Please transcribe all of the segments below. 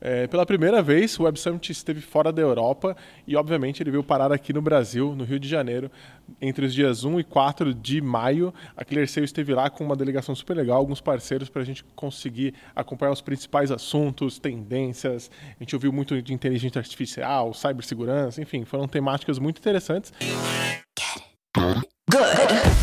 É, pela primeira vez, o Web Summit esteve fora da Europa e, obviamente, ele veio parar aqui no Brasil, no Rio de Janeiro, entre os dias 1 e 4 de maio. A ClearSale esteve lá com uma delegação super legal, alguns parceiros para a gente conseguir acompanhar os principais assuntos, tendências. A gente ouviu muito de inteligência artificial, cibersegurança, enfim, foram temáticas muito interessantes.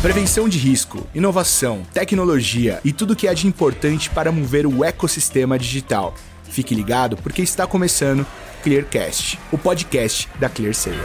Prevenção de risco, inovação, tecnologia e tudo que há de importante para mover o ecossistema digital. Fique ligado porque está começando Clearcast, o podcast da ClearSale.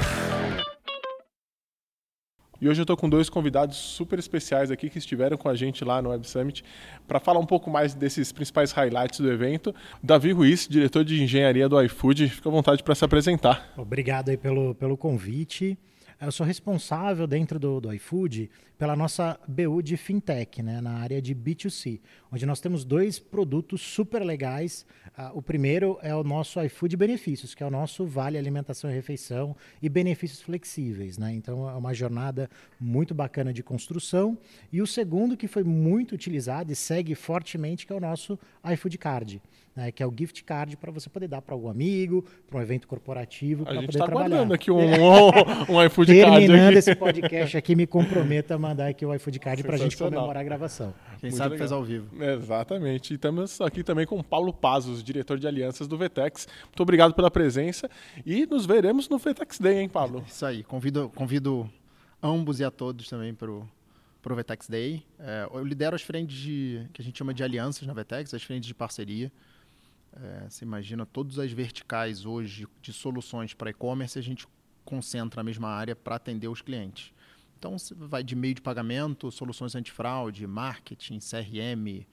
E hoje eu estou com dois convidados super especiais aqui que estiveram com a gente lá no Web Summit para falar um pouco mais desses principais highlights do evento. Davi Ruiz, diretor de engenharia do iFood, fica à vontade para se apresentar. Obrigado aí pelo, pelo convite. Eu sou responsável dentro do, do iFood pela nossa BU de fintech, né, na área de B2C, onde nós temos dois produtos super legais. Uh, o primeiro é o nosso iFood Benefícios, que é o nosso Vale Alimentação e Refeição e benefícios flexíveis. Né? Então, é uma jornada muito bacana de construção. E o segundo, que foi muito utilizado e segue fortemente, que é o nosso iFood Card né, que é o gift card para você poder dar para algum amigo, para um evento corporativo, para poder tá trabalhar. A gente está aqui um, um, um iFood Card. Terminando esse podcast aqui, me comprometo a mandar aqui o iFood Card para a gente comemorar a gravação. Quem Muito sabe legal. faz ao vivo. Exatamente. E estamos aqui também com Paulo Pazos, diretor de alianças do Vetex. Muito obrigado pela presença e nos veremos no Vetex Day, hein, Pablo? Isso aí. Convido, convido ambos e a todos também para o para o Vetex Day. É, eu lidero as frentes de, que a gente chama de alianças na Vetex, as frentes de parceria. É, você imagina todas as verticais hoje de soluções para e-commerce, a gente concentra na mesma área para atender os clientes. Então, vai de meio de pagamento, soluções antifraude, marketing, CRM,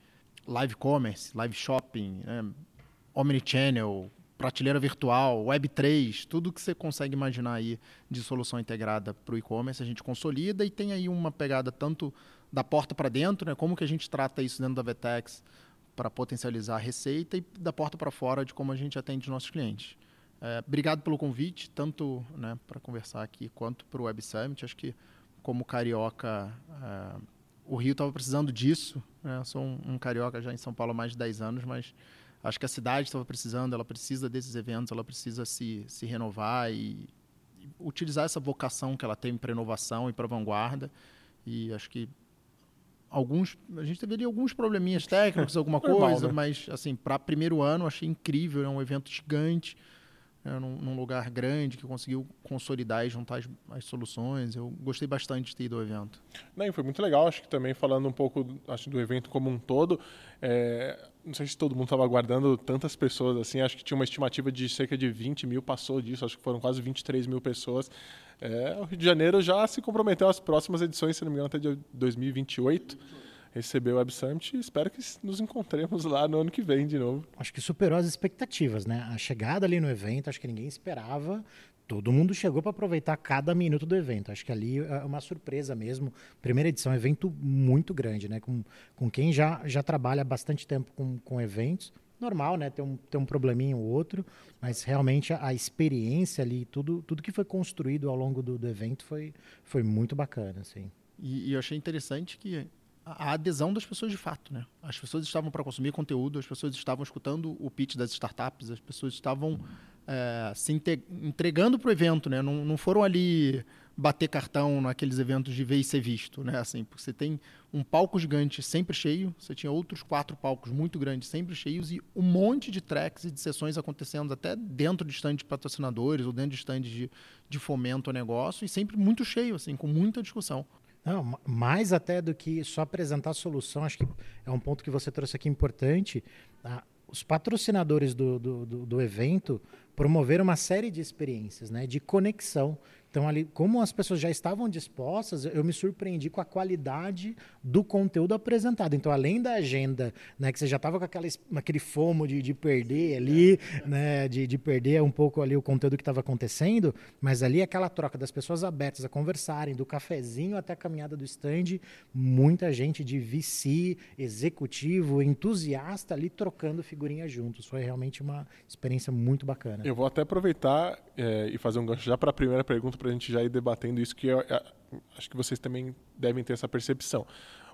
live commerce, live shopping, né, omnichannel, prateleira virtual, Web3, tudo que você consegue imaginar aí de solução integrada para o e-commerce, a gente consolida e tem aí uma pegada tanto da porta para dentro, né, como que a gente trata isso dentro da Vetex, para potencializar a receita e da porta para fora de como a gente atende nossos clientes. É, obrigado pelo convite, tanto né, para conversar aqui quanto para o Web Summit. Acho que, como carioca, é, o Rio estava precisando disso. Né? Sou um, um, carioca já em São Paulo há mais de 10 anos, mas acho que a cidade estava precisando, ela precisa desses eventos, ela precisa se, se renovar e, e utilizar essa vocação que ela tem para inovação e para vanguarda. E acho que alguns a gente ali alguns probleminhas técnicos alguma Normal, coisa né? mas assim para primeiro ano achei incrível é um evento gigante é, num, num, lugar grande que conseguiu consolidar e juntar as, as, soluções. Eu gostei bastante de ter ido ao evento. Não foi muito legal acho que também falando um pouco acho do evento como um todo é, não sei se todo mundo estava aguardando tantas pessoas assim acho que tinha uma estimativa de cerca de 20 mil passou disso acho que foram quase 23 mil pessoas. É, o Rio de Janeiro já se comprometeu às próximas edições, se não me engano, até de 2028. Recebeu o Web Summit e espero que nos encontremos lá no ano que vem de novo. Acho que superou as expectativas, né? A chegada ali no evento, acho que ninguém esperava. Todo mundo chegou para aproveitar cada minuto do evento. Acho que ali é uma surpresa mesmo. Primeira edição, evento muito grande, né? Com, com quem já, já trabalha bastante tempo com, com eventos normal, né? Tem um, tem um probleminha ou outro, mas realmente a, a, experiência ali, tudo, tudo que foi construído ao longo do, do evento foi, foi muito bacana, assim. E, e eu achei interessante que a adesão das pessoas de fato, né? As pessoas estavam para consumir conteúdo, as pessoas estavam escutando o pitch das startups, as pessoas estavam é, se entregando para o evento, né? Não, não foram ali bater cartão naqueles eventos de ver e ser visto, né? Assim, porque você tem um palco gigante sempre cheio, você tinha outros quatro palcos muito grandes sempre cheios e um monte de tracks e de sessões acontecendo até dentro de stand de patrocinadores ou dentro de stand de, de fomento ao negócio e sempre muito cheio, assim, com muita discussão. Não, mais até do que só apresentar a solução, acho que é um ponto que você trouxe aqui importante. Tá? Os patrocinadores do, do, do, do evento promoveram uma série de experiências, né, de conexão então, ali, como as pessoas já estavam dispostas, eu me surpreendi com a qualidade do conteúdo apresentado. Então, além da agenda, né, que você já estava com aquela, aquele fomo de, de perder ali, né, de, de perder um pouco ali o conteúdo que estava acontecendo, mas ali aquela troca das pessoas abertas a conversarem, do cafezinho até a caminhada do stand, muita gente de VC, executivo, entusiasta ali trocando figurinhas juntos. Foi realmente uma experiência muito bacana. Eu vou até aproveitar é, e fazer um gancho já para a primeira pergunta para a gente já ir debatendo isso, que eu, eu, acho que vocês também devem ter essa percepção.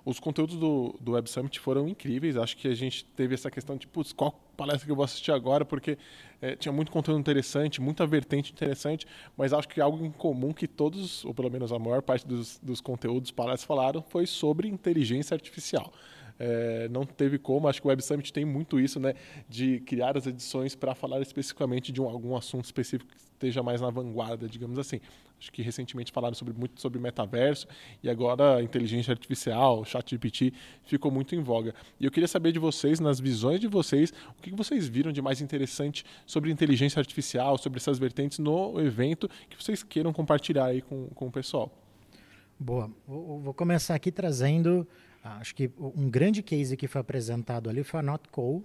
os conteúdos do, do Web Summit foram incríveis. Acho que a gente teve essa questão de, putz, qual palestra que eu vou assistir agora? Porque é, tinha muito conteúdo interessante, muita vertente interessante, mas acho que algo em comum que todos, ou pelo menos a maior parte dos, dos conteúdos palestras falaram, foi sobre inteligência artificial. É, não teve como, acho que o Web Summit tem muito isso, né, de criar as edições para falar especificamente de um, algum assunto específico que esteja mais na vanguarda, digamos assim. Acho que recentemente falaram sobre, muito sobre metaverso e agora inteligência artificial, chat GPT, ficou muito em voga. E eu queria saber de vocês, nas visões de vocês, o que vocês viram de mais interessante sobre inteligência artificial, sobre essas vertentes no evento, que vocês queiram compartilhar aí com, com o pessoal. Boa. Vou começar aqui trazendo, acho que um grande case que foi apresentado ali foi a NotCo,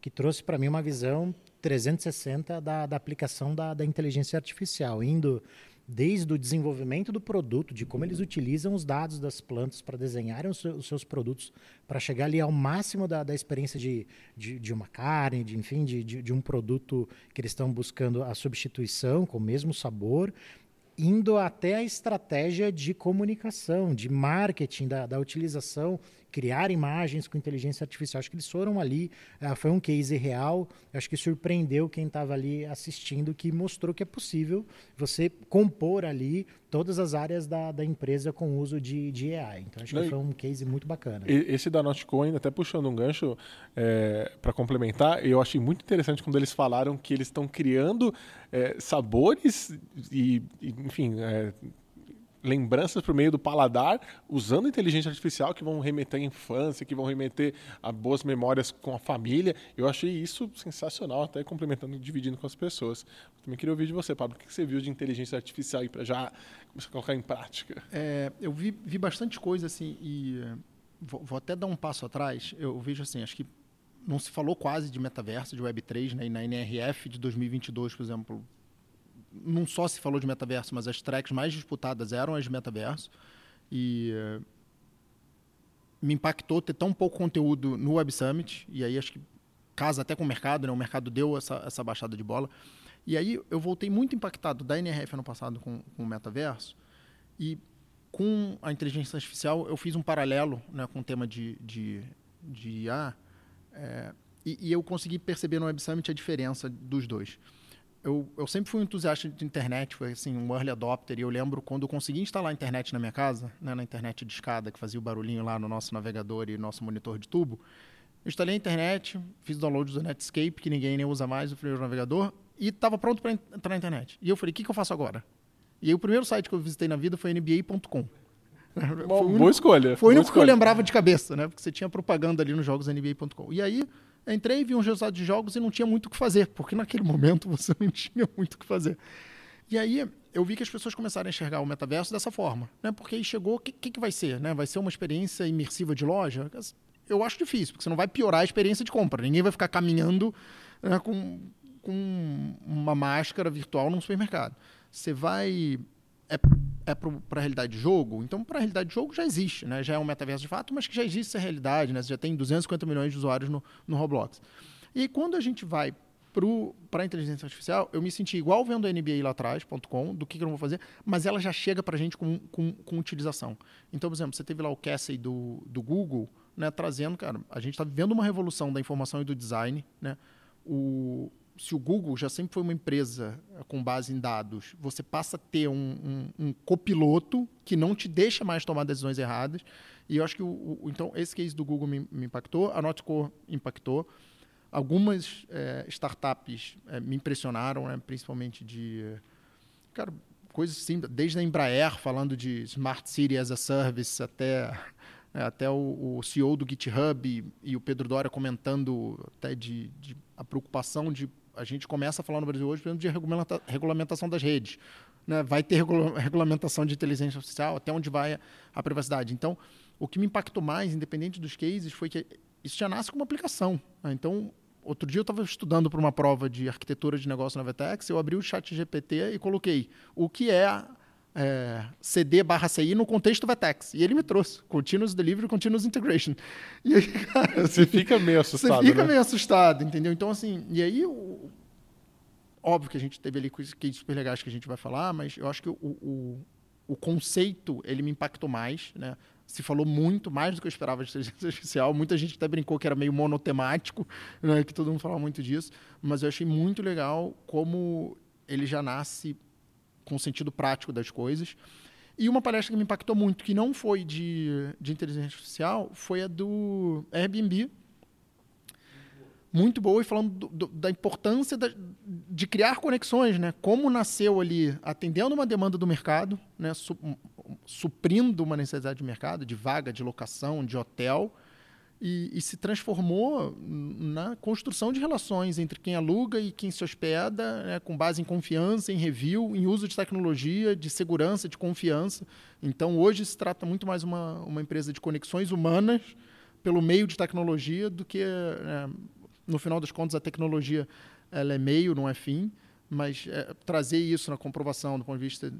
que trouxe para mim uma visão 360 da, da aplicação da, da inteligência artificial, indo desde o desenvolvimento do produto, de como eles utilizam os dados das plantas para desenharem os, seus, os seus produtos, para chegar ali ao máximo da, da experiência de, de, de, uma carne, de, enfim, de, de, de um produto que eles estão buscando a substituição com o mesmo sabor, indo até a estratégia de comunicação, de marketing, da, da utilização criar imagens com inteligência artificial. Acho que eles foram ali, uh, foi um case real, acho que surpreendeu quem estava ali assistindo, que mostrou que é possível você compor ali todas as áreas da, da empresa com o uso de, de AI. Então, acho que foi um case muito bacana. Esse da Notcoin, até puxando um gancho é, para complementar, eu achei muito interessante quando eles falaram que eles estão criando é, sabores e, e enfim, é, lembranças por meio do paladar, usando inteligência artificial que vão remeter à infância, que vão remeter a boas memórias com a família. Eu achei isso sensacional, até complementando, dividindo com as pessoas. Também queria ouvir de você, Pablo, o que você viu de inteligência artificial aí para já começar a colocar em prática? É, eu vi, vi bastante coisa assim e eh, vou, vou, até dar um passo atrás. Eu vejo assim, acho que não se falou quase de metaverso, de Web3, né? E na NRF de 2022, por exemplo, não só se falou de metaverso, mas as tracks mais disputadas eram as de metaverso. E uh, me impactou ter tão pouco conteúdo no Web Summit, e aí acho que casa até com o mercado, né? o mercado deu essa, essa baixada de bola. E aí eu voltei muito impactado da NRF ano passado com, com o metaverso, e com a inteligência artificial eu fiz um paralelo né, com o tema de, de, de IA, é, e, e eu consegui perceber no Web Summit a diferença dos dois eu, eu sempre fui um entusiasta de internet, foi assim, um early adopter, e eu lembro quando eu consegui instalar a internet na minha casa, né, na internet de escada, que fazia o barulhinho lá no nosso navegador e nosso monitor de tubo, eu instalei a internet, fiz o download do Netscape, que ninguém nem usa mais, o primeiro navegador, e estava pronto para entrar na internet. E eu falei, o que, que eu faço agora? E aí o primeiro site que eu visitei na vida foi nba.com. Boa escolha. Foi o único que eu lembrava de cabeça, né? Porque você tinha propaganda ali nos jogos nba.com. E aí entrei, vi uns resultados de jogos e não tinha muito o que fazer, porque naquele momento você não tinha muito o que fazer. E aí eu vi que as pessoas começaram a enxergar o metaverso dessa forma, né? Porque aí chegou, o que, que, que, vai ser? Né? Vai ser uma experiência imersiva de loja? Eu acho difícil, porque você não vai piorar a experiência de compra. Ninguém vai ficar caminhando né, com, com uma máscara virtual num supermercado. Você vai é, é para a realidade de jogo, então para a realidade de jogo já existe, né? já é um metaverso de fato, mas que já existe essa realidade, né? Você já tem 250 milhões de usuários no, no Roblox. E quando a gente vai para a inteligência artificial, eu me senti igual vendo a NBA lá atrás.com, do que, que eu vou fazer, mas ela já chega para a gente com, com, com, utilização. Então, por exemplo, você teve lá o Cassie do, do Google, né, trazendo, cara, a gente está vivendo uma revolução da informação e do design, né? O, se o Google já sempre foi uma empresa eh, com base em dados, você passa a ter um, um, um copiloto que não te deixa mais tomar decisões erradas. E eu acho que o, o então esse case do Google me, me impactou, a Notco impactou. Algumas é, startups é, me impressionaram, né, principalmente de cara, coisas simples, desde a Embraer falando de Smart City as a Service até é, até o, o, CEO do GitHub e, e, o Pedro Dória comentando até de, de a preocupação de a gente começa a falar no Brasil hoje, por exemplo, de regulamenta, regulamentação das redes. Né? Vai ter regula, regulamentação de inteligência artificial, até onde vai a, a, privacidade. Então, o que me impactou mais, independente dos cases, foi que isso já nasce como aplicação. Né? Então, outro dia eu estava estudando para uma prova de arquitetura de negócio na Vetex, eu abri o chat GPT e coloquei o que é é, CD barra CI no contexto VTEX. E ele me trouxe Continuous Delivery, Continuous Integration. E aí, cara, você fica meio assustado. Você fica né? meio assustado, entendeu? Então, assim, e aí, o, óbvio que a gente teve ali coisas super legais que a gente vai falar, mas eu acho que o, o, o conceito, ele me impactou mais, né? se falou muito, mais do que eu esperava de inteligência artificial. Muita gente até brincou que era meio monotemático, né, que todo mundo falava muito disso. Mas eu achei muito legal como ele já nasce com o sentido prático das coisas. E uma palestra que me impactou muito, que não foi de, de inteligência artificial, foi a do Airbnb. Muito boa e falando do, do, da importância da, de criar conexões, né? Como nasceu ali atendendo uma demanda do mercado, né? Su, suprindo uma necessidade de mercado, de vaga, de locação, de hotel, e, e, se transformou na construção de relações entre quem aluga e quem se hospeda, né, com base em confiança, em review, em uso de tecnologia, de segurança, de confiança. Então, hoje se trata muito mais uma, uma empresa de conexões humanas pelo meio de tecnologia do que, né, no final das contas, a tecnologia ela é meio, não é fim, mas é, trazer isso na comprovação do ponto de vista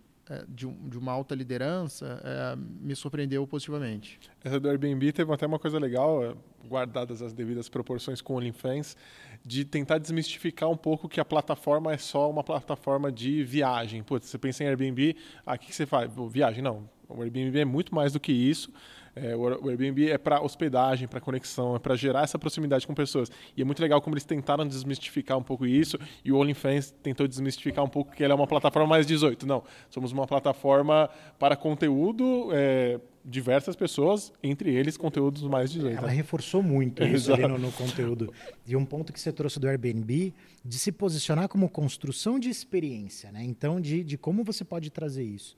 de, um, de, uma alta liderança é, me surpreendeu positivamente. Essa do Airbnb teve até uma coisa legal, é, guardadas as devidas proporções com o OnlyFans, de tentar desmistificar um pouco que a plataforma é só uma plataforma de viagem. Putz, você pensa em Airbnb, ah, o que, que você faz? Viagem? Não. O Airbnb é muito mais do que isso. É, o Airbnb é para hospedagem, para conexão, é para gerar essa proximidade com pessoas. E é muito legal como eles tentaram desmistificar um pouco isso e o OnlyFans tentou desmistificar um pouco que ela é uma plataforma mais 18. Não, somos uma plataforma para conteúdo, é, diversas pessoas, entre eles conteúdos mais 18. Ela reforçou muito isso ali no, no, conteúdo. E um ponto que você trouxe do Airbnb, de se posicionar como construção de experiência, né? Então, de, de como você pode trazer isso.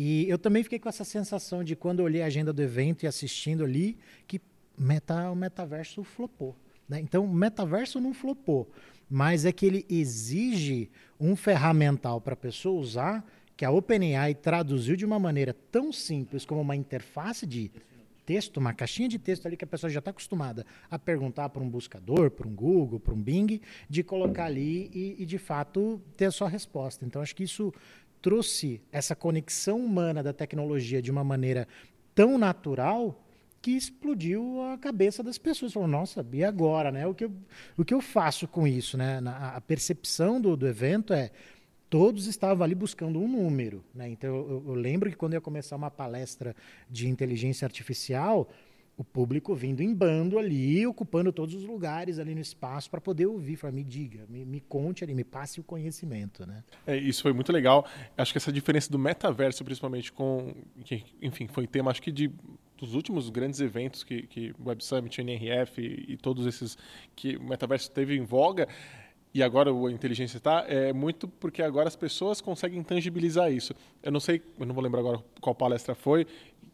E eu também fiquei com essa sensação de quando eu olhei a agenda do evento e assistindo ali, que meta, o metaverso flopou. Né? Então, o metaverso não flopou, mas é que ele exige um ferramental para a pessoa usar que a OpenAI traduziu de uma maneira tão simples como uma interface de texto, uma caixinha de texto ali que a pessoa já está acostumada a perguntar para um buscador, para um Google, para um Bing, de colocar ali e, e, de fato ter a sua resposta. Então acho que isso trouxe essa conexão humana da tecnologia de uma maneira tão natural que explodiu a cabeça das pessoas. Falou, nossa, e agora, né? O que eu, o que eu faço com isso, né? Na, a percepção do, do evento é todos estavam ali buscando um número, né? Então eu, eu lembro que quando eu ia começar uma palestra de inteligência artificial, o público vindo em bando ali, ocupando todos os lugares ali no espaço para poder ouvir. Falar, me diga, me, me, conte ali, me passe o conhecimento, né? É, isso foi muito legal. Acho que essa diferença do metaverso, principalmente com, que, enfim, foi tema, acho que de dos últimos grandes eventos que, que Web Summit, NRF e, e todos esses que o metaverso teve em voga, e agora a inteligência está, é muito porque agora as pessoas conseguem tangibilizar isso. Eu não sei, eu não vou lembrar agora qual palestra foi,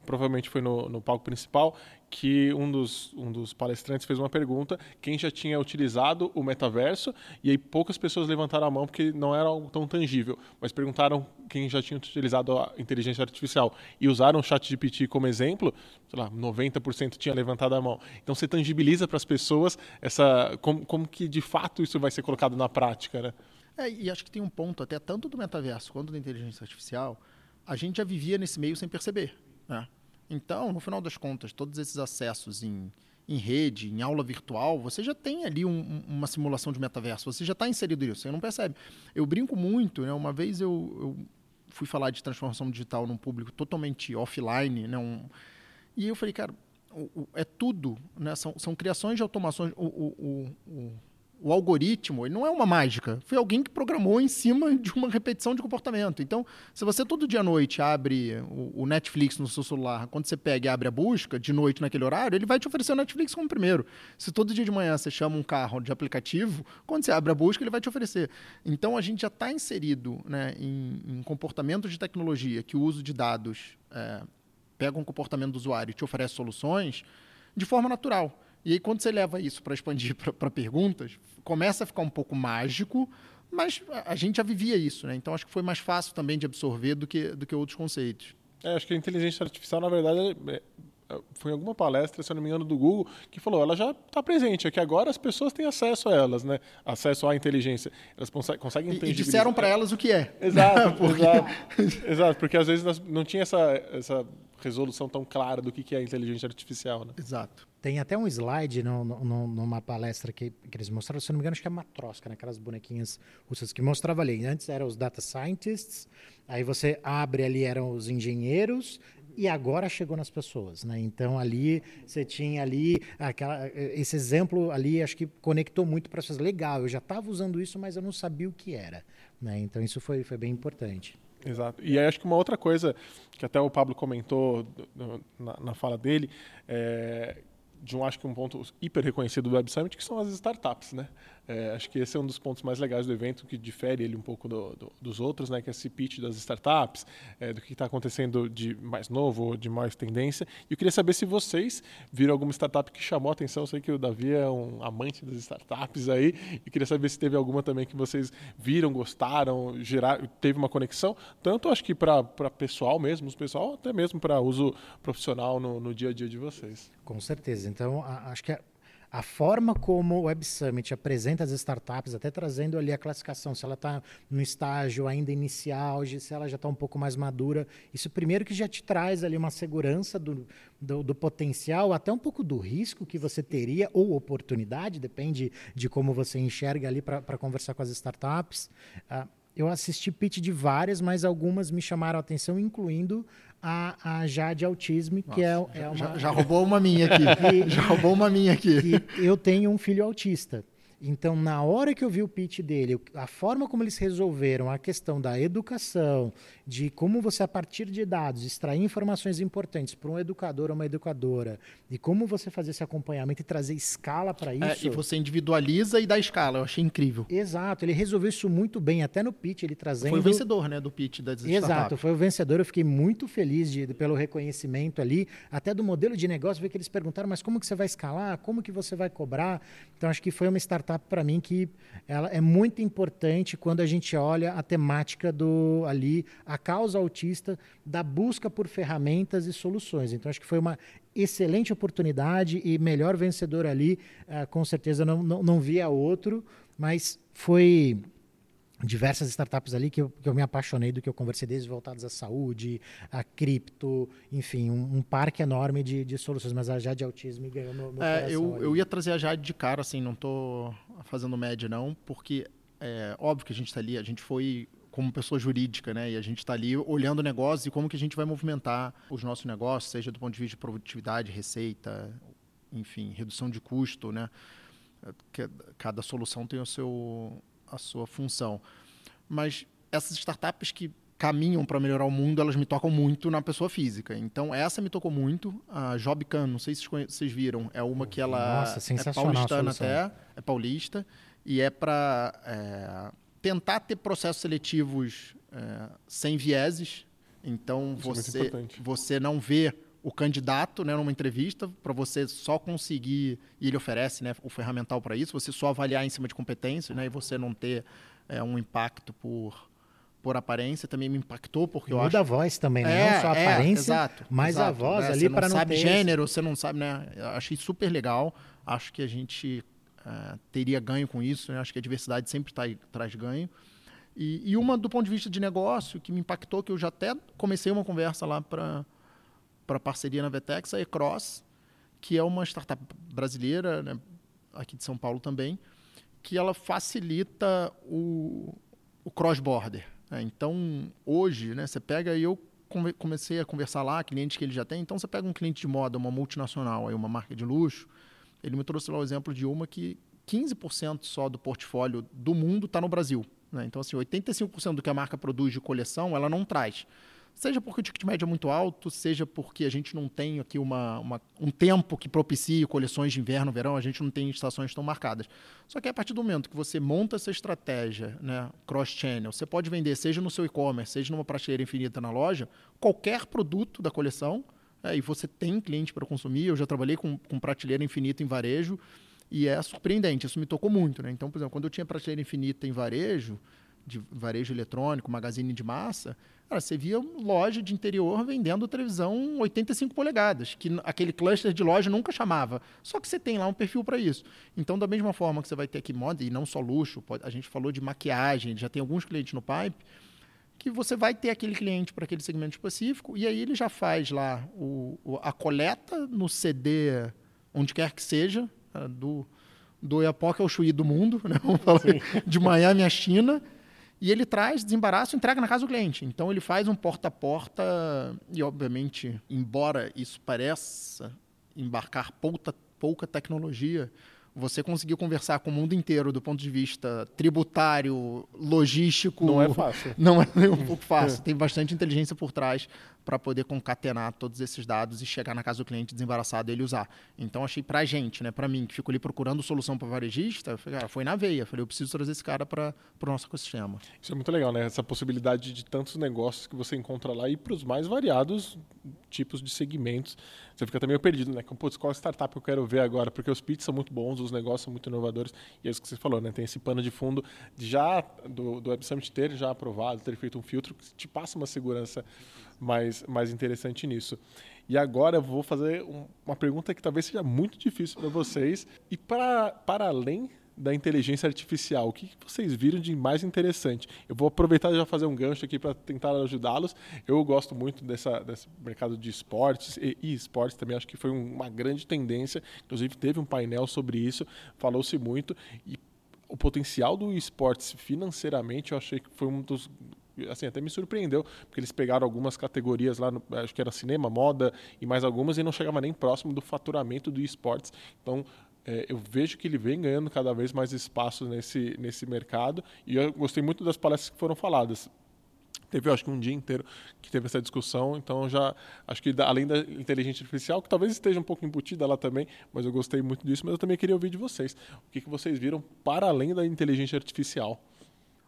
provavelmente foi no, no palco principal, que um dos, um dos palestrantes fez uma pergunta, quem já tinha utilizado o metaverso, e aí poucas pessoas levantaram a mão porque não era algo tão tangível, mas perguntaram quem já tinha utilizado a inteligência artificial e usaram o chat GPT como exemplo, sei lá, 90% tinha levantado a mão. Então você tangibiliza para as pessoas essa como, como que de fato isso vai ser colocado na prática, né? É, e acho que tem um ponto, até tanto do metaverso quanto da inteligência artificial, a gente já vivia nesse meio sem perceber. Né? Então, no final das contas, todos esses acessos em, em rede, em aula virtual, você já tem ali um, uma simulação de metaverso, você já está inserido nisso, você não percebe. Eu brinco muito, né? uma vez eu, eu, fui falar de transformação digital num público totalmente offline, né? Um, e eu falei, cara, o, o, é tudo, né? são, são criações de automações. O, o, o algoritmo, ele não é uma mágica. Foi alguém que programou em cima de uma repetição de comportamento. Então, se você todo dia à noite abre o, Netflix no seu celular, quando você pega e abre a busca, de noite naquele horário, ele vai te oferecer o Netflix como primeiro. Se todo dia de manhã você chama um carro de aplicativo, quando você abre a busca, ele vai te oferecer. Então, a gente já está inserido né, em, em comportamentos de tecnologia que o uso de dados é, pega um comportamento do usuário e te oferece soluções de forma natural. E aí, quando você leva isso para expandir para perguntas, começa a ficar um pouco mágico, mas a gente já vivia isso, né? Então acho que foi mais fácil também de absorver do que, do que outros conceitos. É, acho que a inteligência artificial, na verdade, é, é foi em alguma palestra, se eu não me engano, do Google, que falou, ela já está presente, é que agora as pessoas têm acesso a elas, né? Acesso à inteligência. Elas conseguem, conseguem E, e disseram para elas o que é. Exato, porque... exato, exato, porque às vezes não tinha essa, essa resolução tão clara do que é inteligência artificial, né? Exato. Tem até um slide no, no, numa palestra que, que, eles mostraram, se não me engano, acho que é matrosca, né? aquelas bonequinhas russas que mostrava ali. Antes eram os data scientists, aí você abre ali, eram os engenheiros, e agora chegou nas pessoas, né? Então ali você tinha ali aquela, esse exemplo ali, acho que conectou muito para as pessoas. Legal, eu já estava usando isso, mas eu não sabia o que era, né? Então isso foi, foi bem importante. Exato. E aí acho que uma outra coisa que até o Pablo comentou na, na fala dele é de um acho que um ponto hiper reconhecido do Web Summit que são as startups, né? É, acho que esse é um dos pontos mais legais do evento, que difere ele um pouco do, do, dos outros, né? que é esse pitch das startups, é, do que está acontecendo de mais novo, de mais tendência. E eu queria saber se vocês viram alguma startup que chamou a atenção. Eu sei que o Davi é um amante das startups aí, e queria saber se teve alguma também que vocês viram, gostaram, gerar, teve uma conexão, tanto acho que para pessoal mesmo, pessoal, até mesmo para uso profissional no, no dia a dia de vocês. Com certeza. Então, acho que a a forma como o Web Summit apresenta as startups, até trazendo ali a classificação, se ela está no estágio ainda inicial, se ela já está um pouco mais madura, isso primeiro que já te traz ali uma segurança do, do, do, potencial, até um pouco do risco que você teria, ou oportunidade, depende de como você enxerga ali para conversar com as startups. Uh, eu assisti pitch de várias, mas algumas me chamaram a atenção, incluindo a, a Jade Autismo, que é, é uma... Já, já, roubou uma minha aqui. Que, já roubou uma minha aqui. eu tenho um filho autista. Então, na hora que eu vi o pitch dele, a forma como eles resolveram a questão da educação, de como você, a partir de dados, extrair informações importantes para um educador ou uma educadora, e como você fazer esse acompanhamento e trazer escala para isso. É, e você individualiza e dá escala, eu achei incrível. Exato, ele resolveu isso muito bem, até no pitch, ele trazendo. Foi o vencedor, né, do pitch da Exato, foi o vencedor, eu fiquei muito feliz de, pelo reconhecimento ali, até do modelo de negócio, ver que eles perguntaram, mas como que você vai escalar? Como que você vai cobrar? Então, acho que foi uma startup startup para mim que ela é muito importante quando a gente olha a temática do ali a causa autista da busca por ferramentas e soluções. Então acho que foi uma excelente oportunidade e melhor vencedor ali, uh, com certeza não, não, não via outro, mas foi diversas startups ali que eu, que eu me apaixonei do que eu conversei desde voltadas à saúde, a cripto, enfim, um, um parque enorme de, de, soluções, mas a Jade Autismo ganhou meu, meu é, eu, eu ia trazer a Jade de cara, assim, não estou fazendo média não, porque é óbvio que a gente está ali, a gente foi como pessoa jurídica, né? E a gente está ali olhando o negócio e como que a gente vai movimentar os nossos negócios, seja do ponto de vista de produtividade, receita, enfim, redução de custo, né? Cada solução tem o seu a sua função. Mas essas startups que caminham para melhorar o mundo, elas me tocam muito na pessoa física. Então, essa me tocou muito. A Jobcan, não sei se vocês viram, é uma que ela Nossa, é paulistana até, é paulista, e é para é, tentar ter processos seletivos é, sem vieses. Então, Isso é você, é você não vê o candidato né, numa entrevista para você só conseguir, e ele oferece né, o ferramental para isso, você só avaliar em cima de competências né, e você não ter é, um impacto por, por aparência também me impactou porque eu Muda acho... a voz também, né? É, não só a é, aparência, é, exato, mas exato, a voz né? ali para não sabe gênero, você não sabe, né? Eu achei super legal. Acho que a gente uh, teria ganho com isso. Né? Acho que a diversidade sempre tá, traz ganho. E, e, uma do ponto de vista de negócio que me impactou, que eu já até comecei uma conversa lá para para parceria na Vetex, a Ecross, que é uma startup brasileira, né, aqui de São Paulo também, que ela facilita o, o cross-border. Né? Então, hoje, né, você pega e eu comecei a conversar lá, clientes que ele já tem. Então, você pega um cliente de moda, uma multinacional, aí uma marca de luxo, ele me trouxe lá o exemplo de uma que 15% só do portfólio do mundo está no Brasil. Né? Então, assim, 85% do que a marca produz de coleção, ela não traz. Seja porque o ticket médio é muito alto, seja porque a gente não tem aqui uma, uma, um tempo que propicie coleções de inverno, verão, a gente não tem estações tão marcadas. Só que a partir do momento que você monta essa estratégia né, cross-channel, você pode vender, seja no seu e-commerce, seja numa prateleira infinita na loja, qualquer produto da coleção, é, e você tem cliente para consumir. Eu já trabalhei com, com prateleira infinita em varejo, e é surpreendente, isso me tocou muito. Né? Então, por exemplo, quando eu tinha prateleira infinita em varejo, de varejo eletrônico, magazine de massa, cara, você via loja de interior vendendo televisão 85 polegadas, que aquele cluster de loja nunca chamava. Só que você tem lá um perfil para isso. Então, da mesma forma que você vai ter aqui moda, e não só luxo, a gente falou de maquiagem, já tem alguns clientes no Pipe, que você vai ter aquele cliente para aquele segmento específico, e aí ele já faz lá o, a coleta no CD, onde quer que seja, do, do Iapoca ao Chuí do mundo, né? Vamos falar de Miami à China, E ele traz, desembaraça e entrega na casa do cliente. Então ele faz um porta a porta e, obviamente, embora isso pareça embarcar pouca, pouca tecnologia, você conseguir conversar com o mundo inteiro do ponto de vista tributário, logístico. Não é fácil. Não é um pouco fácil. Tem bastante inteligência por trás para poder concatenar todos esses dados e chegar na casa do cliente desembaraçado ele usar. Então achei para a gente, né, para mim que fico ali procurando solução para varejista, falei, cara, foi na veia, falei, eu preciso trazer esse cara para o nosso ecossistema. Isso é muito legal, né? Essa possibilidade de tantos negócios que você encontra lá e para os mais variados tipos de segmentos. Você fica também perdido, né? Qual startup eu quero ver agora? Porque os pitches são muito bons, os negócios são muito inovadores e é isso que você falou, né? Tem esse pano de fundo de já do, do Web Summit ter já aprovado, ter feito um filtro que te passa uma segurança mais, mais interessante nisso. E agora eu vou fazer um, uma pergunta que talvez seja muito difícil para vocês. E para, para além da inteligência artificial, o que, que vocês viram de mais interessante? Eu vou aproveitar e já fazer um gancho aqui para tentar ajudá-los. Eu gosto muito dessa, desse mercado de esportes e, e esportes também, acho que foi uma grande tendência. Inclusive, teve um painel sobre isso, falou-se muito. E o potencial do esportes financeiramente, eu achei que foi um dos assim, até me surpreendeu, porque eles pegaram algumas categorias lá, no, acho que era cinema, moda e mais algumas, e não chegava nem próximo do faturamento do esportes. Então, é, eu vejo que ele vem ganhando cada vez mais espaço nesse, nesse mercado, e eu gostei muito das palestras que foram faladas. Teve, acho que um dia inteiro que teve essa discussão, então já acho que além da inteligência artificial, que talvez esteja um pouco embutida lá também, mas eu gostei muito disso, mas eu também queria ouvir de vocês. O que, que vocês viram para além da inteligência artificial?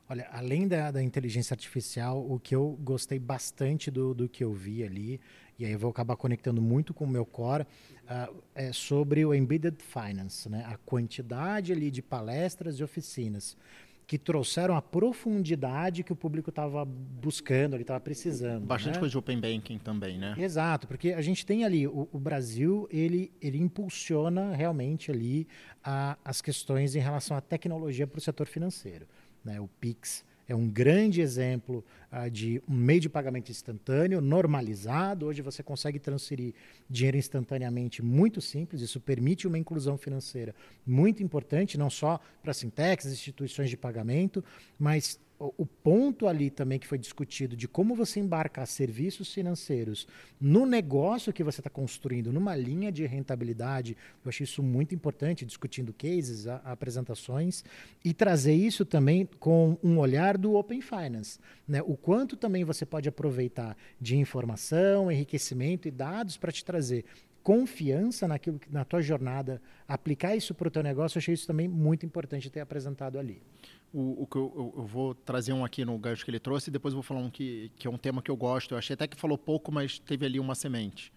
Olha, além da, da, inteligência artificial, o que eu gostei bastante do, do que eu vi ali, e aí eu vou acabar conectando muito com o meu core, uh, é sobre o Embedded Finance, né? a quantidade ali de palestras e oficinas que trouxeram a profundidade que o público estava buscando, ele estava precisando. Bastante né? coisa de Open Banking também, né? Exato, porque a gente tem ali, o, o Brasil, ele, ele impulsiona realmente ali a, as questões em relação à tecnologia para o setor financeiro. Né? O Pix é um grande exemplo uh, de um meio de pagamento instantâneo, normalizado. Hoje você consegue transferir dinheiro instantaneamente, muito simples. Isso permite uma inclusão financeira muito importante, não só para fintechs, instituições de pagamento, mas o ponto ali também que foi discutido de como você embarcar serviços financeiros no negócio que você está construindo, numa linha de rentabilidade, eu achei isso muito importante, discutindo cases, a, apresentações, e trazer isso também com um olhar do Open Finance. Né? O quanto também você pode aproveitar de informação, enriquecimento e dados para te trazer confiança naquilo na tua jornada, aplicar isso para o teu negócio, eu achei isso também muito importante ter apresentado ali o, o que eu, eu, vou trazer um aqui no gancho que ele trouxe e depois vou falar um que, que é um tema que eu gosto. Eu achei até que falou pouco, mas teve ali uma semente.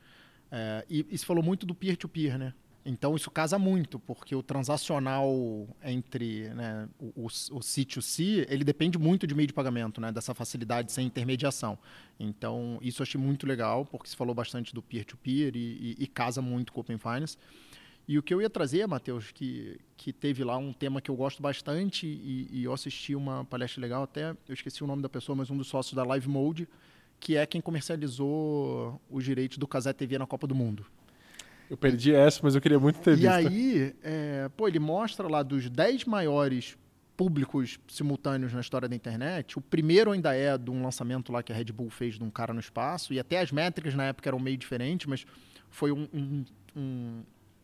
É, e isso falou muito do peer-to-peer, -peer, né? Então isso casa muito, porque o transacional entre né, o, o, o C2C, ele depende muito de meio de pagamento, né, dessa facilidade sem intermediação. Então isso eu achei muito legal, porque você falou bastante do peer-to-peer -peer e, e, e casa muito com o Open Finance. E o que eu ia trazer, Matheus, que, que teve lá um tema que eu gosto bastante e, e, eu assisti uma palestra legal, até eu esqueci o nome da pessoa, mas um dos sócios da Live Mode, que é quem comercializou os direitos do Casé TV na Copa do Mundo. Eu perdi essa, mas eu queria muito ter e visto. E aí, é, pô, ele mostra lá dos 10 maiores públicos simultâneos na história da internet. O primeiro ainda é de um lançamento lá que a Red Bull fez de um cara no espaço, e até as métricas na época eram meio diferentes, mas foi um, um, um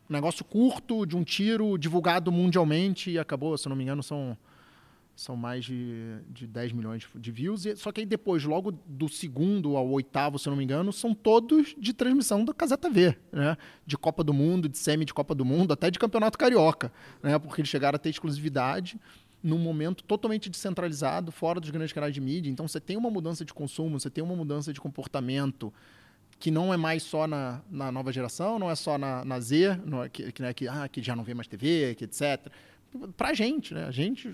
um negócio curto de um tiro divulgado mundialmente e acabou, se não me engano, são, são mais de, de 10 milhões de views. E, só que aí depois, logo do segundo ao oitavo, se não me engano, são todos de transmissão da Caseta V, né? De Copa do Mundo, de semi de Copa do Mundo, até de Campeonato Carioca, né? Porque eles chegaram a ter exclusividade num momento totalmente descentralizado, fora dos grandes canais de mídia. Então você tem uma mudança de consumo, você tem uma mudança de comportamento, que não é mais só na, na nova geração, não é só na, na Z, no, é que, que, né, que, ah, que já não vê mais TV, que etc. Para a gente, né? A gente,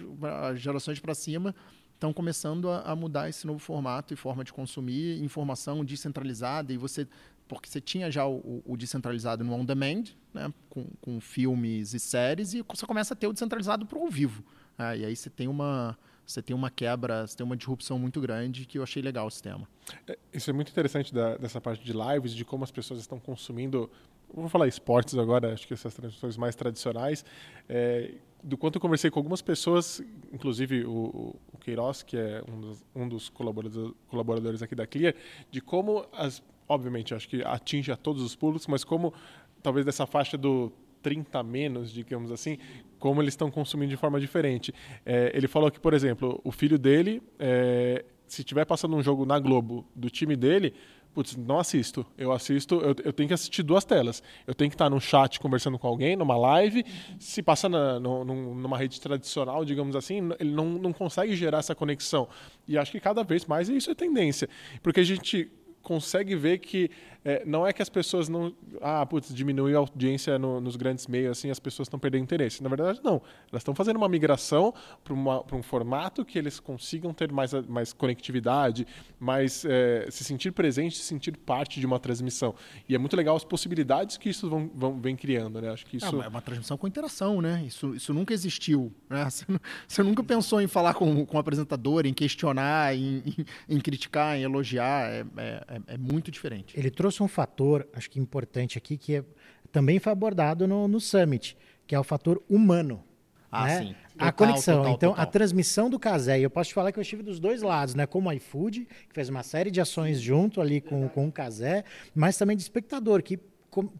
as gerações para cima, estão começando a, a, mudar esse novo formato e forma de consumir informação descentralizada e você porque você tinha já o, o descentralizado no on demand, né, com, com filmes e séries e você começa a ter o descentralizado para o vivo. Né? E aí você tem uma você tem uma quebra, você tem uma disrupção muito grande que eu achei legal o sistema. É, isso é muito interessante da, dessa parte de lives, de como as pessoas estão consumindo vou falar esportes agora, acho que essas transmissões mais tradicionais, é, do quanto eu conversei com algumas pessoas, inclusive o, o Queiroz, que é um dos, um dos colaboradores, colaboradores aqui da Clear, de como as, obviamente, acho que atinge a todos os públicos, mas como talvez dessa faixa do 30 menos, digamos assim, como eles estão consumindo de forma diferente. É, ele falou que, por exemplo, o filho dele, é, se estiver passando um jogo na Globo do time dele, putz, não assisto. Eu assisto, eu, eu, tenho que assistir duas telas. Eu tenho que estar no chat conversando com alguém, numa live. Se passa na, no, numa rede tradicional, digamos assim, ele não, não consegue gerar essa conexão. E acho que cada vez mais isso é tendência. Porque a gente consegue ver que é, não é que as pessoas não. Ah, putz, diminuiu a audiência no, nos grandes meios, assim, as pessoas estão perdendo interesse. Na verdade, não. Elas estão fazendo uma migração para um formato que eles consigam ter mais, mais conectividade, mais é, se sentir presente, se sentir parte de uma transmissão. E é muito legal as possibilidades que isso vão, vão, vem criando, né? Acho que isso... É, é uma transmissão com interação, né? Isso, isso nunca existiu. Né? Você, você nunca pensou em falar com, com o apresentador, em questionar, em, em, em criticar, em elogiar. É, é, é, é muito diferente. Ele trouxe trouxe um fator, acho que importante aqui, que é, também foi abordado no, no Summit, que é o fator humano. Ah, né? sim. Total, a conexão. Total, então, total. a transmissão do Casé, eu posso te falar que eu estive dos dois lados, né? Como o iFood, que fez uma série de ações junto ali com, com o Casé, mas também de espectador, que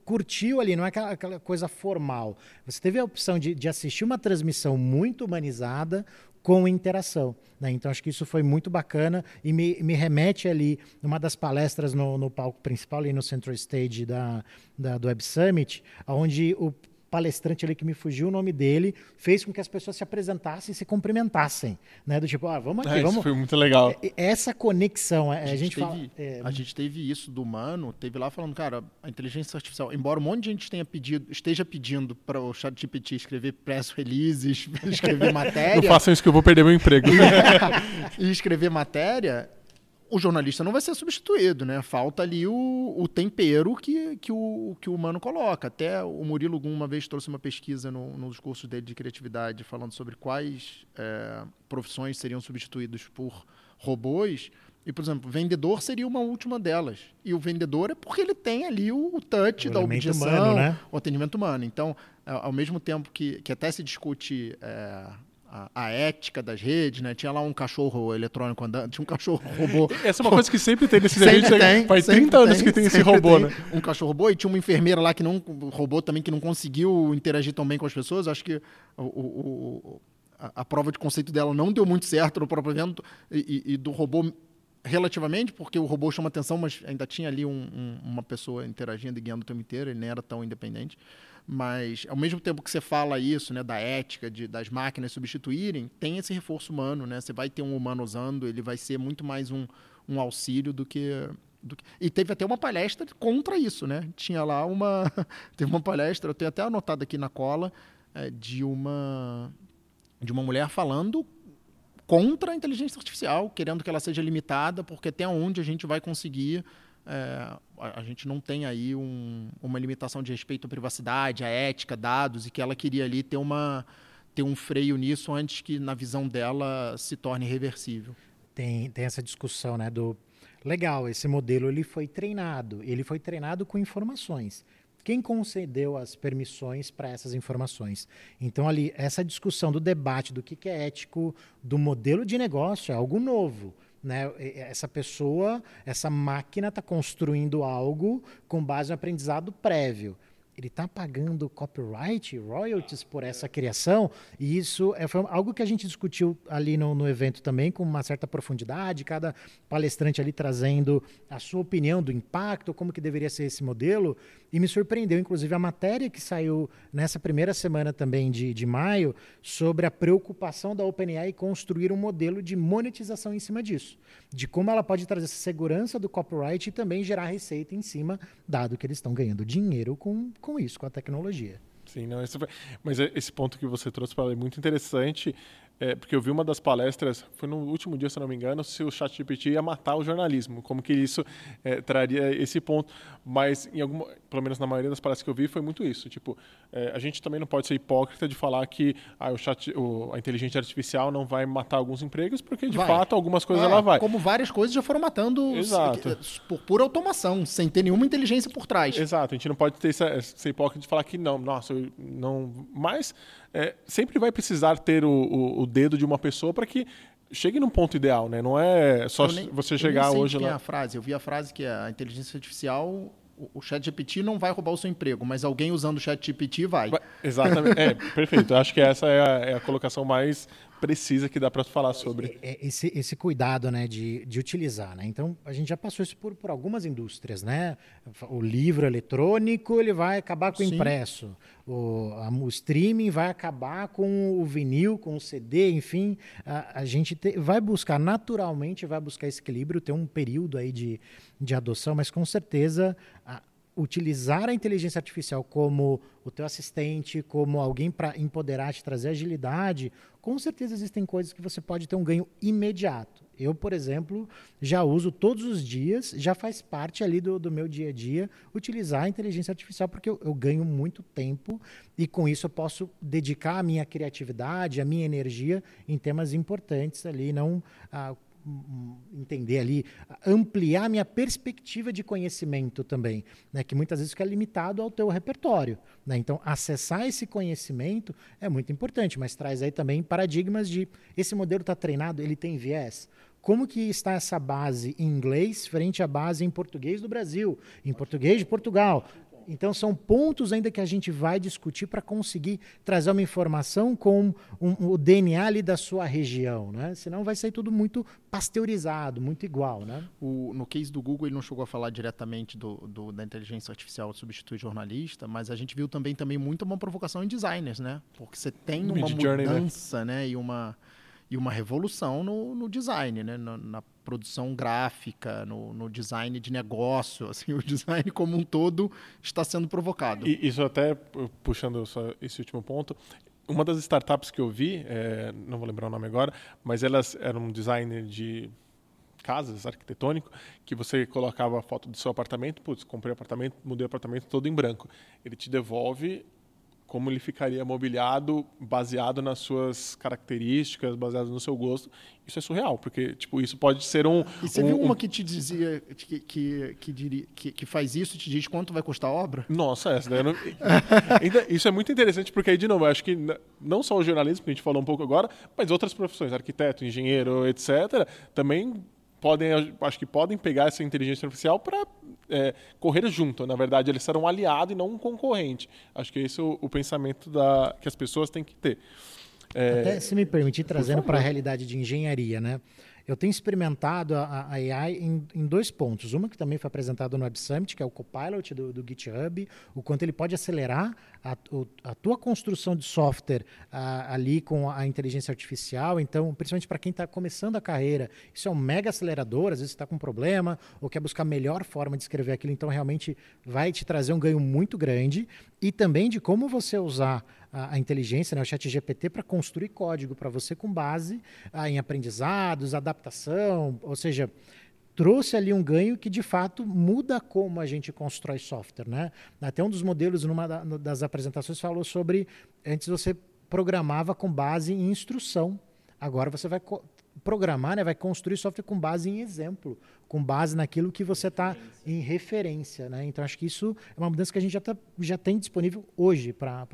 curtiu ali, não é aquela, aquela, coisa formal. Você teve a opção de, de assistir uma transmissão muito humanizada, com interação. Né? Então, acho que isso foi muito bacana e me, me remete ali, numa das palestras no, no palco principal, ali no Central Stage da, da, do Web Summit, onde o palestrante ali que me fugiu o nome dele, fez com que as pessoas se apresentassem e se cumprimentassem, né? Do tipo, ah, vamos aqui, é, vamos. Isso foi muito legal. É, essa conexão, é, a, a gente, teve, fala, é... a gente teve isso do humano, teve lá falando, cara, a inteligência artificial, embora um monte de gente tenha pedido, esteja pedindo para o ChatGPT escrever press releases, escrever matéria. Não façam isso que eu vou perder meu emprego. e escrever matéria, o jornalista não vai ser substituído, né? Falta ali o, o tempero que, que, o, que o humano coloca. Até o Murilo Gum uma vez trouxe uma pesquisa no, nos cursos dele de criatividade falando sobre quais é, profissões seriam substituídos por robôs. E, por exemplo, vendedor seria uma última delas. E o vendedor é porque ele tem ali o, o touch o da objeção, humano, né? o atendimento humano. Então, ao mesmo tempo que, que até se discute é, a, a, ética das redes, né? Tinha lá um cachorro eletrônico andando, tinha um cachorro robô. Essa é uma coisa que sempre tem nesse sempre tem, Faz 30 anos tem, que tem esse robô, tem. né? Um cachorro robô e tinha uma enfermeira lá que não. Um robô também que não conseguiu interagir tão bem com as pessoas. Acho que o, o, a, a, prova de conceito dela não deu muito certo no próprio evento e, e, e do robô relativamente, porque o robô chama atenção, mas ainda tinha ali um, um, uma pessoa interagindo e guiando o tempo inteiro, ele nem era tão independente. Mas, ao mesmo tempo que você fala isso, né, da ética, de, das máquinas substituírem, tem esse reforço humano, né? Você vai ter um humano usando, ele vai ser muito mais um, um auxílio do que. E teve até uma palestra contra isso, né? Tinha lá uma... teve uma palestra, eu tenho até anotado aqui na cola, é, de uma de uma mulher falando contra a inteligência artificial, querendo que ela seja limitada, porque até onde a gente vai conseguir é, a, gente não tem aí um, uma limitação de respeito à privacidade, à ética, dados, e que ela queria ali ter, uma, ter um freio nisso antes que, na visão dela, se torne reversível. Tem, tem essa discussão, né, do... Legal, esse modelo ele foi treinado, ele foi treinado com informações. Quem concedeu as permissões para essas informações? Então, ali, essa discussão do debate do que, que é ético do modelo de negócio é algo novo. Né? Essa pessoa, essa máquina está construindo algo com base no aprendizado prévio ele está pagando copyright, royalties por essa criação, e isso é, foi algo que a gente discutiu ali no, no, evento também, com uma certa profundidade, cada palestrante ali trazendo a sua opinião do impacto, como que deveria ser esse modelo, e me surpreendeu, inclusive, a matéria que saiu nessa primeira semana também de, de maio, sobre a preocupação da OpenAI construir um modelo de monetização em cima disso, de como ela pode trazer essa segurança do copyright e também gerar receita em cima, dado que eles estão ganhando dinheiro com, com isso, com a tecnologia. Sim, não, foi... mas esse ponto que você trouxe para é muito interessante. É, porque eu vi uma das palestras, foi no último dia, se não me engano, se o ChatGPT ia matar o jornalismo, como que isso é, traria esse ponto. Mas, em alguma, pelo menos na maioria das palestras que eu vi, foi muito isso. Tipo, é, a gente também não pode ser hipócrita de falar que ah, o chat, o, a inteligência artificial não vai matar alguns empregos, porque de Vai. fato algumas coisas É, ela vai. Como várias coisas já foram matando Exato. s- por pura automação, sem ter nenhuma inteligência por trás. Exato, a gente não pode ter essa, ser hipócrita de falar que não, nossa, não. Mas é, sempre vai precisar ter o, o, o dedo de uma pessoa para que chegue num ponto ideal, né? Não é só Eu nem- você eu chegar nem sei hoje quem é lá. a frase. Eu vi a frase que a inteligência artificial, o, chat GPT não vai roubar o seu emprego, mas alguém usando o chat GPT vai. Vai- Exatamente, é, perfeito. Eu acho que essa é a, é a colocação mais precisa que dá para falar sobre. É, esse, esse cuidado né, de, de utilizar. Né? Então, a gente já passou isso por, por algumas indústrias. Né? O livro eletrônico ele vai acabar com o impresso. O, a- o streaming vai acabar com o vinil, com o CD, enfim. A, a gente te- vai buscar, naturalmente, vai buscar esse equilíbrio, ter um período aí de, de adoção, mas com certeza... a- utilizar a inteligência artificial como o teu assistente, como alguém para empoderar, te trazer agilidade, com certeza existem coisas que você pode ter um ganho imediato. Eu, por exemplo, já uso todos os dias, já faz parte ali do, do meu dia a dia, utilizar a inteligência artificial, porque eu, eu ganho muito tempo e com isso eu posso dedicar a minha criatividade, a minha energia em temas importantes ali, não ah, entender ali, ampliar minha perspectiva de conhecimento também, né, que muitas vezes fica limitado ao teu repertório. né? Então, acessar esse conhecimento é muito importante, mas traz aí também paradigmas de esse modelo está treinado, ele tem viés. Como que está essa base em inglês frente à base em português do Brasil, em português de Portugal? Então, são pontos ainda que a gente vai discutir para conseguir trazer uma informação com um- o DNA ali da sua região, né? Senão vai sair tudo muito pasteurizado, muito igual, né? O- no case do Google, ele não chegou a falar diretamente do, do- da inteligência artificial substituir jornalista, mas a gente viu também, também muito uma provocação em designers, né? Porque você tem uma né? mudança, né? E uma, e uma revolução no, no design, né? Na, na produção gráfica, no, no design de negócio, assim, o design como um todo está sendo provocado. E isso até, pu- puxando esse último ponto, uma das startups que eu vi, é, não vou lembrar o nome agora, mas elas eram um designer de casas, arquitetônico, que você colocava a foto do seu apartamento, putz, comprei apartamento, mudei o apartamento todo em branco. Ele te devolve como ele ficaria mobiliado baseado nas suas características, baseado no seu gosto. Isso é surreal, porque tipo, isso pode ser um... E você um- viu um- uma que te dizia, que, que, que, diria- que- que faz isso e te diz quanto vai custar a obra? Nossa, essa daí não... Isso é muito interessante, porque aí, de novo, eu acho que não só o jornalismo, que a gente falou um pouco agora, mas outras profissões, arquiteto, engenheiro, etc., também podem, acho que podem pegar essa inteligência artificial para correr junto. Na verdade, eles serão um aliado e não um concorrente. Acho que esse é o, o pensamento da, que as pessoas têm que ter. É, Até se me permitir, trazendo para a realidade de engenharia, né? Eu tenho experimentado a, a AI em, em dois pontos. Uma que também foi apresentada no Web Summit, que é o Copilot do, do GitHub, o quanto ele pode acelerar a, a tua construção de software ah, ali com a inteligência artificial. Então, principalmente para quem está começando a carreira, isso é um mega acelerador. Às vezes está com um problema ou quer buscar a melhor forma de escrever aquilo. Então, realmente vai te trazer um ganho muito grande. E também de como você usar a, a inteligência, né, o chat GPT, para construir código para você com base ah, em aprendizados, adaptação, ou seja, trouxe ali um ganho que de fato muda como a gente constrói software, né? Até um dos modelos numa das apresentações falou sobre antes você programava com base em instrução, agora você vai programar, né? Vai construir software com base em exemplo, com base naquilo que você está em referência, né? Então acho que isso é uma mudança que a gente já, tá, já tem disponível hoje para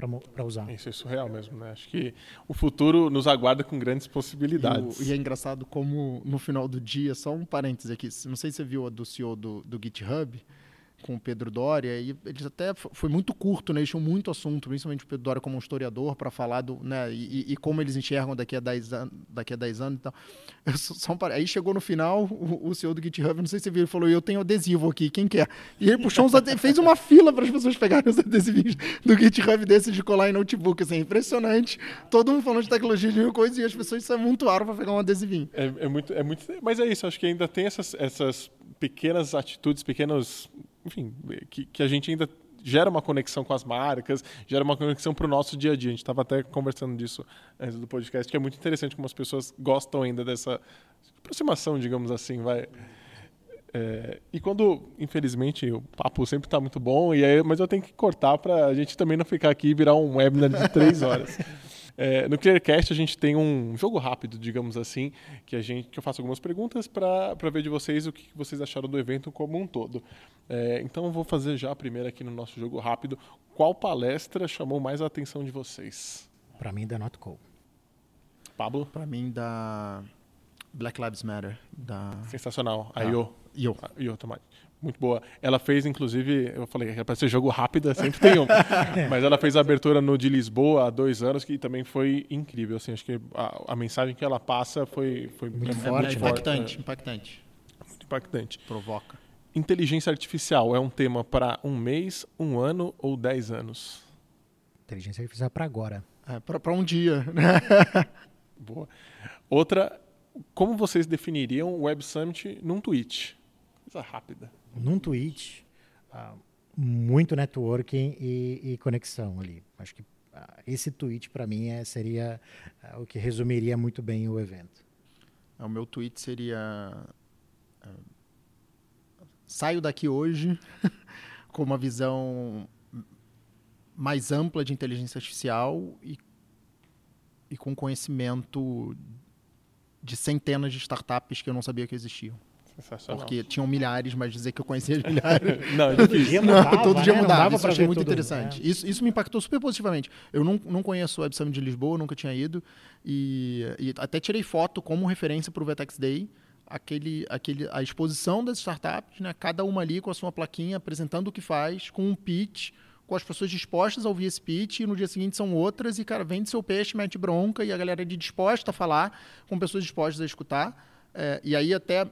usar. Isso é surreal mesmo, né? Acho que o futuro nos aguarda com grandes E, possibilidades. o- e é engraçado como no final do dia, só um parêntese aqui, não sei se você viu a do CEO do, do GitHub, com o Pedro Doria, e eles até foi muito curto, né? Eles tinham muito assunto, principalmente o Pedro Doria como um historiador, para falar do, né? E, e- como eles enxergam daqui a 10 anos, daqui a 10 anos e tal. Só- Aí chegou no final, o, o CEO do GitHub, não sei se você viu, ele falou: Eu tenho adesivo aqui, quem quer? E ele puxou uns fez uma fila para as pessoas pegarem os adesivinhos do GitHub desses de colar em notebook, assim, impressionante. Todo mundo falando de tecnologia de mil coisas e as pessoas se amontoaram para pegar um adesivinho. É, é muito, é muito, mas é isso. Acho que ainda tem essas, essas pequenas atitudes, pequenos, enfim, que, que a gente ainda gera uma conexão com as marcas, gera uma conexão para o nosso dia a dia. A gente estava até conversando disso antes do podcast, que é muito interessante como as pessoas gostam ainda dessa aproximação, digamos assim, vai. É, e quando, infelizmente, o papo sempre está muito bom, e aí, mas eu tenho que cortar para a gente também não ficar aqui e virar um webinar de três horas. É, no Clearcast a gente tem um jogo rápido, digamos assim, que a gente que eu faço algumas perguntas para ver de vocês o que vocês acharam do evento como um todo. É, então eu vou fazer já a primeira aqui no nosso jogo rápido. Qual palestra chamou mais a atenção de vocês? Para mim, da Notco. Pablo? Para mim, da Black Lives Matter. Da... Sensacional. A ah, IO. IO. A IO também. Muito boa. Ela fez, inclusive, eu falei, para ser jogo rápido, sempre tem um. Mas ela fez a abertura no de Lisboa há dois anos, que também foi incrível. Assim, acho que a, a mensagem que ela passa foi, foi muito, muito forte. Muito impactante, é. impactante. Muito impactante. Provoca. Inteligência artificial é um tema para um mês, um ano ou dez anos? Inteligência artificial para agora. É, para um dia. Boa. Outra, como vocês definiriam o Web Summit num tweet? Coisa rápida num tweet, uh, muito networking e, e, conexão ali. Acho que uh, esse tweet, para mim, é, seria uh, o que resumiria muito bem o evento. É, o meu tweet seria. saio daqui hoje com uma visão mais ampla de inteligência artificial e, e com conhecimento de centenas de startups que eu não sabia que existiam. Porque tinham milhares, mas dizer que eu conhecia as milhares. não, é todo dia mudava. Não, todo dia né? mudava. Isso achei muito interessante. Né? Isso, isso me impactou super positivamente. Eu não, não conheço o Web Summit de Lisboa, nunca tinha ido. E, e até tirei foto como referência para o Vetex Day. Aquele, aquele, a exposição das startups, né? cada uma ali com a sua plaquinha apresentando o que faz, com um pitch, com as pessoas dispostas a ouvir esse pitch, e no dia seguinte são outras, e, cara, vende seu peixe, mete bronca, e a galera é de disposta a falar, com pessoas dispostas a escutar. É, e aí até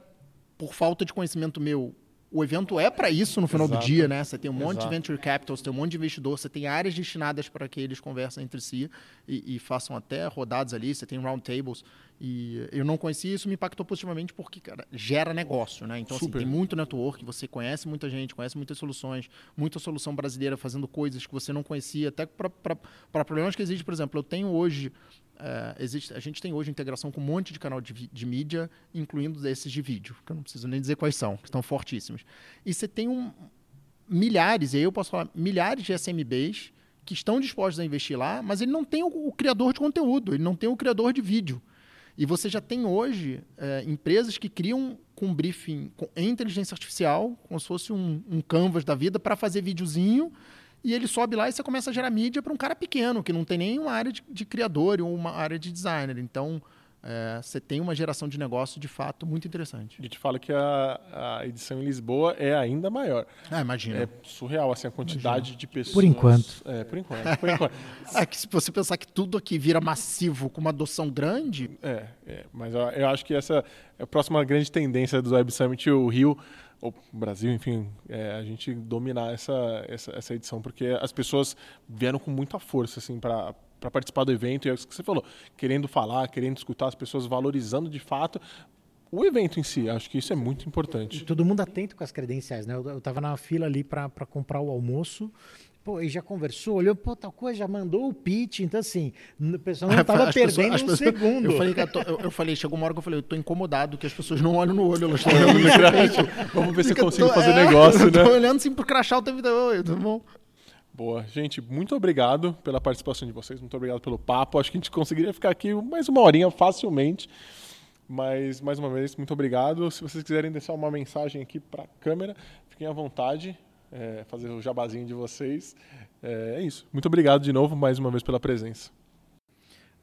por falta de conhecimento meu, o evento é para isso no final Exato. do dia, né? Você tem um monte Exato. de venture capital, você tem um monte de investidor, você tem áreas destinadas para que eles conversem entre si e, e, façam até rodadas ali, você tem round tables. E eu não conhecia isso, me impactou positivamente porque, cara, gera negócio, né? Então, assim, tem muito network, você conhece muita gente, conhece muitas soluções, muita solução brasileira fazendo coisas que você não conhecia, até para problemas que existem. Por exemplo, eu tenho hoje Uh, existe, a gente tem hoje integração com um monte de canal de, de, mídia, incluindo esses de vídeo, que eu não preciso nem dizer quais são, que estão fortíssimos. E você tem um, milhares, e aí eu posso falar, milhares de SMBs que estão dispostos a investir lá, mas ele não tem o, o criador de conteúdo, ele não tem o criador de vídeo. E você já tem hoje é, empresas que criam com briefing com, em inteligência artificial, como se fosse um, um canvas da vida, para fazer videozinho e ele sobe lá e você começa a gerar mídia para um cara pequeno, que não tem nem uma área de, de criador ou uma área de designer. Então, é, você tem uma geração de negócio de fato muito interessante. A gente fala que a, a edição em Lisboa é ainda maior. Ah, imagina. É surreal assim, a quantidade imagina. de pessoas. Por enquanto. É, por enquanto. Por enquanto. é que se você pensar que tudo aqui vira massivo com uma adoção grande. É, é mas eu, eu, acho que essa é a próxima grande tendência do Web Summit, o Rio ou Brasil, enfim, é, a gente dominar essa, essa, essa, edição, porque as pessoas vieram com muita força assim, para participar do evento, e é isso que você falou, querendo falar, querendo escutar, as pessoas valorizando de fato o evento em si. Acho que isso é muito importante. E todo mundo atento com as credenciais, né? Eu estava na fila ali para comprar o almoço pô, e já conversou, olhou, pô, tal coisa, já mandou o pitch. Então, assim, o pessoal não estava perdendo pessoas, um pessoas, segundo. Eu falei, eu, eu, falei, chegou uma hora que eu falei, eu tô incomodado que as pessoas não olham no olho, elas estão olhando no pitch. Vamos ver se eu consigo tô, fazer é, negócio, né? Tô olhando assim pro crachá o tempo todo. Oi, tudo bom? Boa. Gente, muito obrigado pela participação de vocês, muito obrigado pelo papo. Acho que a gente conseguiria ficar aqui mais uma horinha facilmente. Mas, mais uma vez, muito obrigado. Se vocês quiserem deixar uma mensagem aqui para a câmera, fiquem à vontade, é, fazer o jabazinho de vocês. É, é isso. Muito obrigado de novo, mais uma vez, pela presença.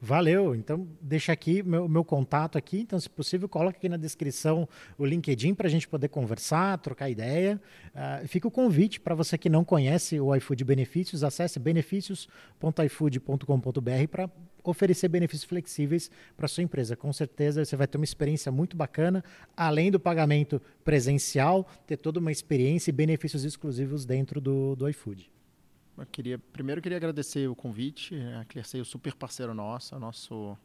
Valeu. Então, deixa aqui meu, meu contato aqui. Então, se possível, coloque aqui na descrição o LinkedIn para a gente poder conversar, trocar ideia. Uh, fica o convite para você que não conhece o iFood Benefícios, acesse benefícios.ifood.com.br para oferecer benefícios flexíveis para sua empresa. Com certeza você vai ter uma experiência muito bacana, além do pagamento presencial, ter toda uma experiência e benefícios exclusivos dentro do, do iFood. Eu queria, primeiro, eu queria agradecer o convite. A Clearseio, super parceiro nosso, nosso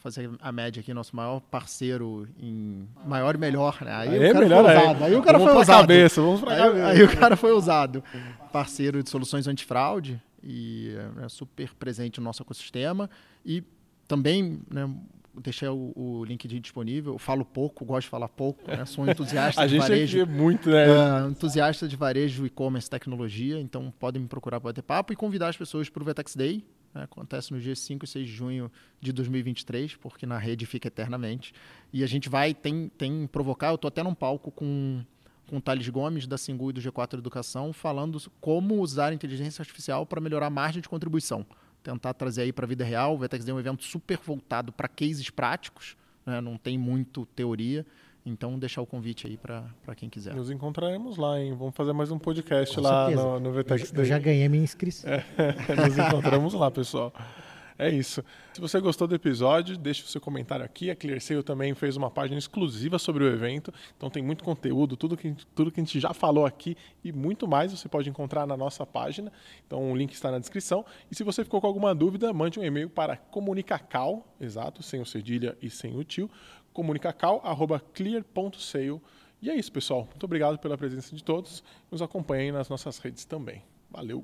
fazer a média aqui, nosso maior parceiro em maior e melhor, né? Aí, aí o cara melhor, foi usado. Aí, aí o cara vamos foi usado. Cabeça, vamos pra aí, cabeça. aí o cara foi usado. Parceiro de soluções antifraude e é super presente no nosso ecossistema e também, né, deixei o, o LinkedIn disponível. Eu falo pouco, gosto de falar pouco, né? sou um entusiasta de varejo. A gente é muito, né? Uh, entusiasta de varejo, e-commerce, tecnologia. Então podem me procurar para bater papo e convidar as pessoas para o Vetex Day. Né? Acontece no dia 5 e 6 de junho de 2023, porque na rede fica eternamente. E a gente vai, tem, tem provocar. Eu estou até num palco com com o Thales Gomes, da Singu e do G4 Educação, falando como usar a inteligência artificial para melhorar a margem de contribuição tentar trazer aí para a vida real. O Vetex é um evento super voltado para cases práticos, né? não tem muito teoria. Então, deixar o convite aí para quem quiser. Nos encontraremos lá, hein? Vamos fazer mais um podcast Com lá no, no Vetex Eu, eu já ganhei minha inscrição. É, nos encontramos lá, pessoal. É isso. Se você gostou do episódio, deixe o seu comentário aqui. A ClearSale também fez uma página exclusiva sobre o evento, então tem muito conteúdo, tudo que, tudo que a gente já falou aqui e muito mais você pode encontrar na nossa página. Então o link está na descrição. E se você ficou com alguma dúvida, mande um e-mail para comunicacal, exato, sem o cedilha e sem o tio, comunicacal@clear.sale. E é isso, pessoal. Muito obrigado pela presença de todos. Nos acompanhem nas nossas redes também. Valeu!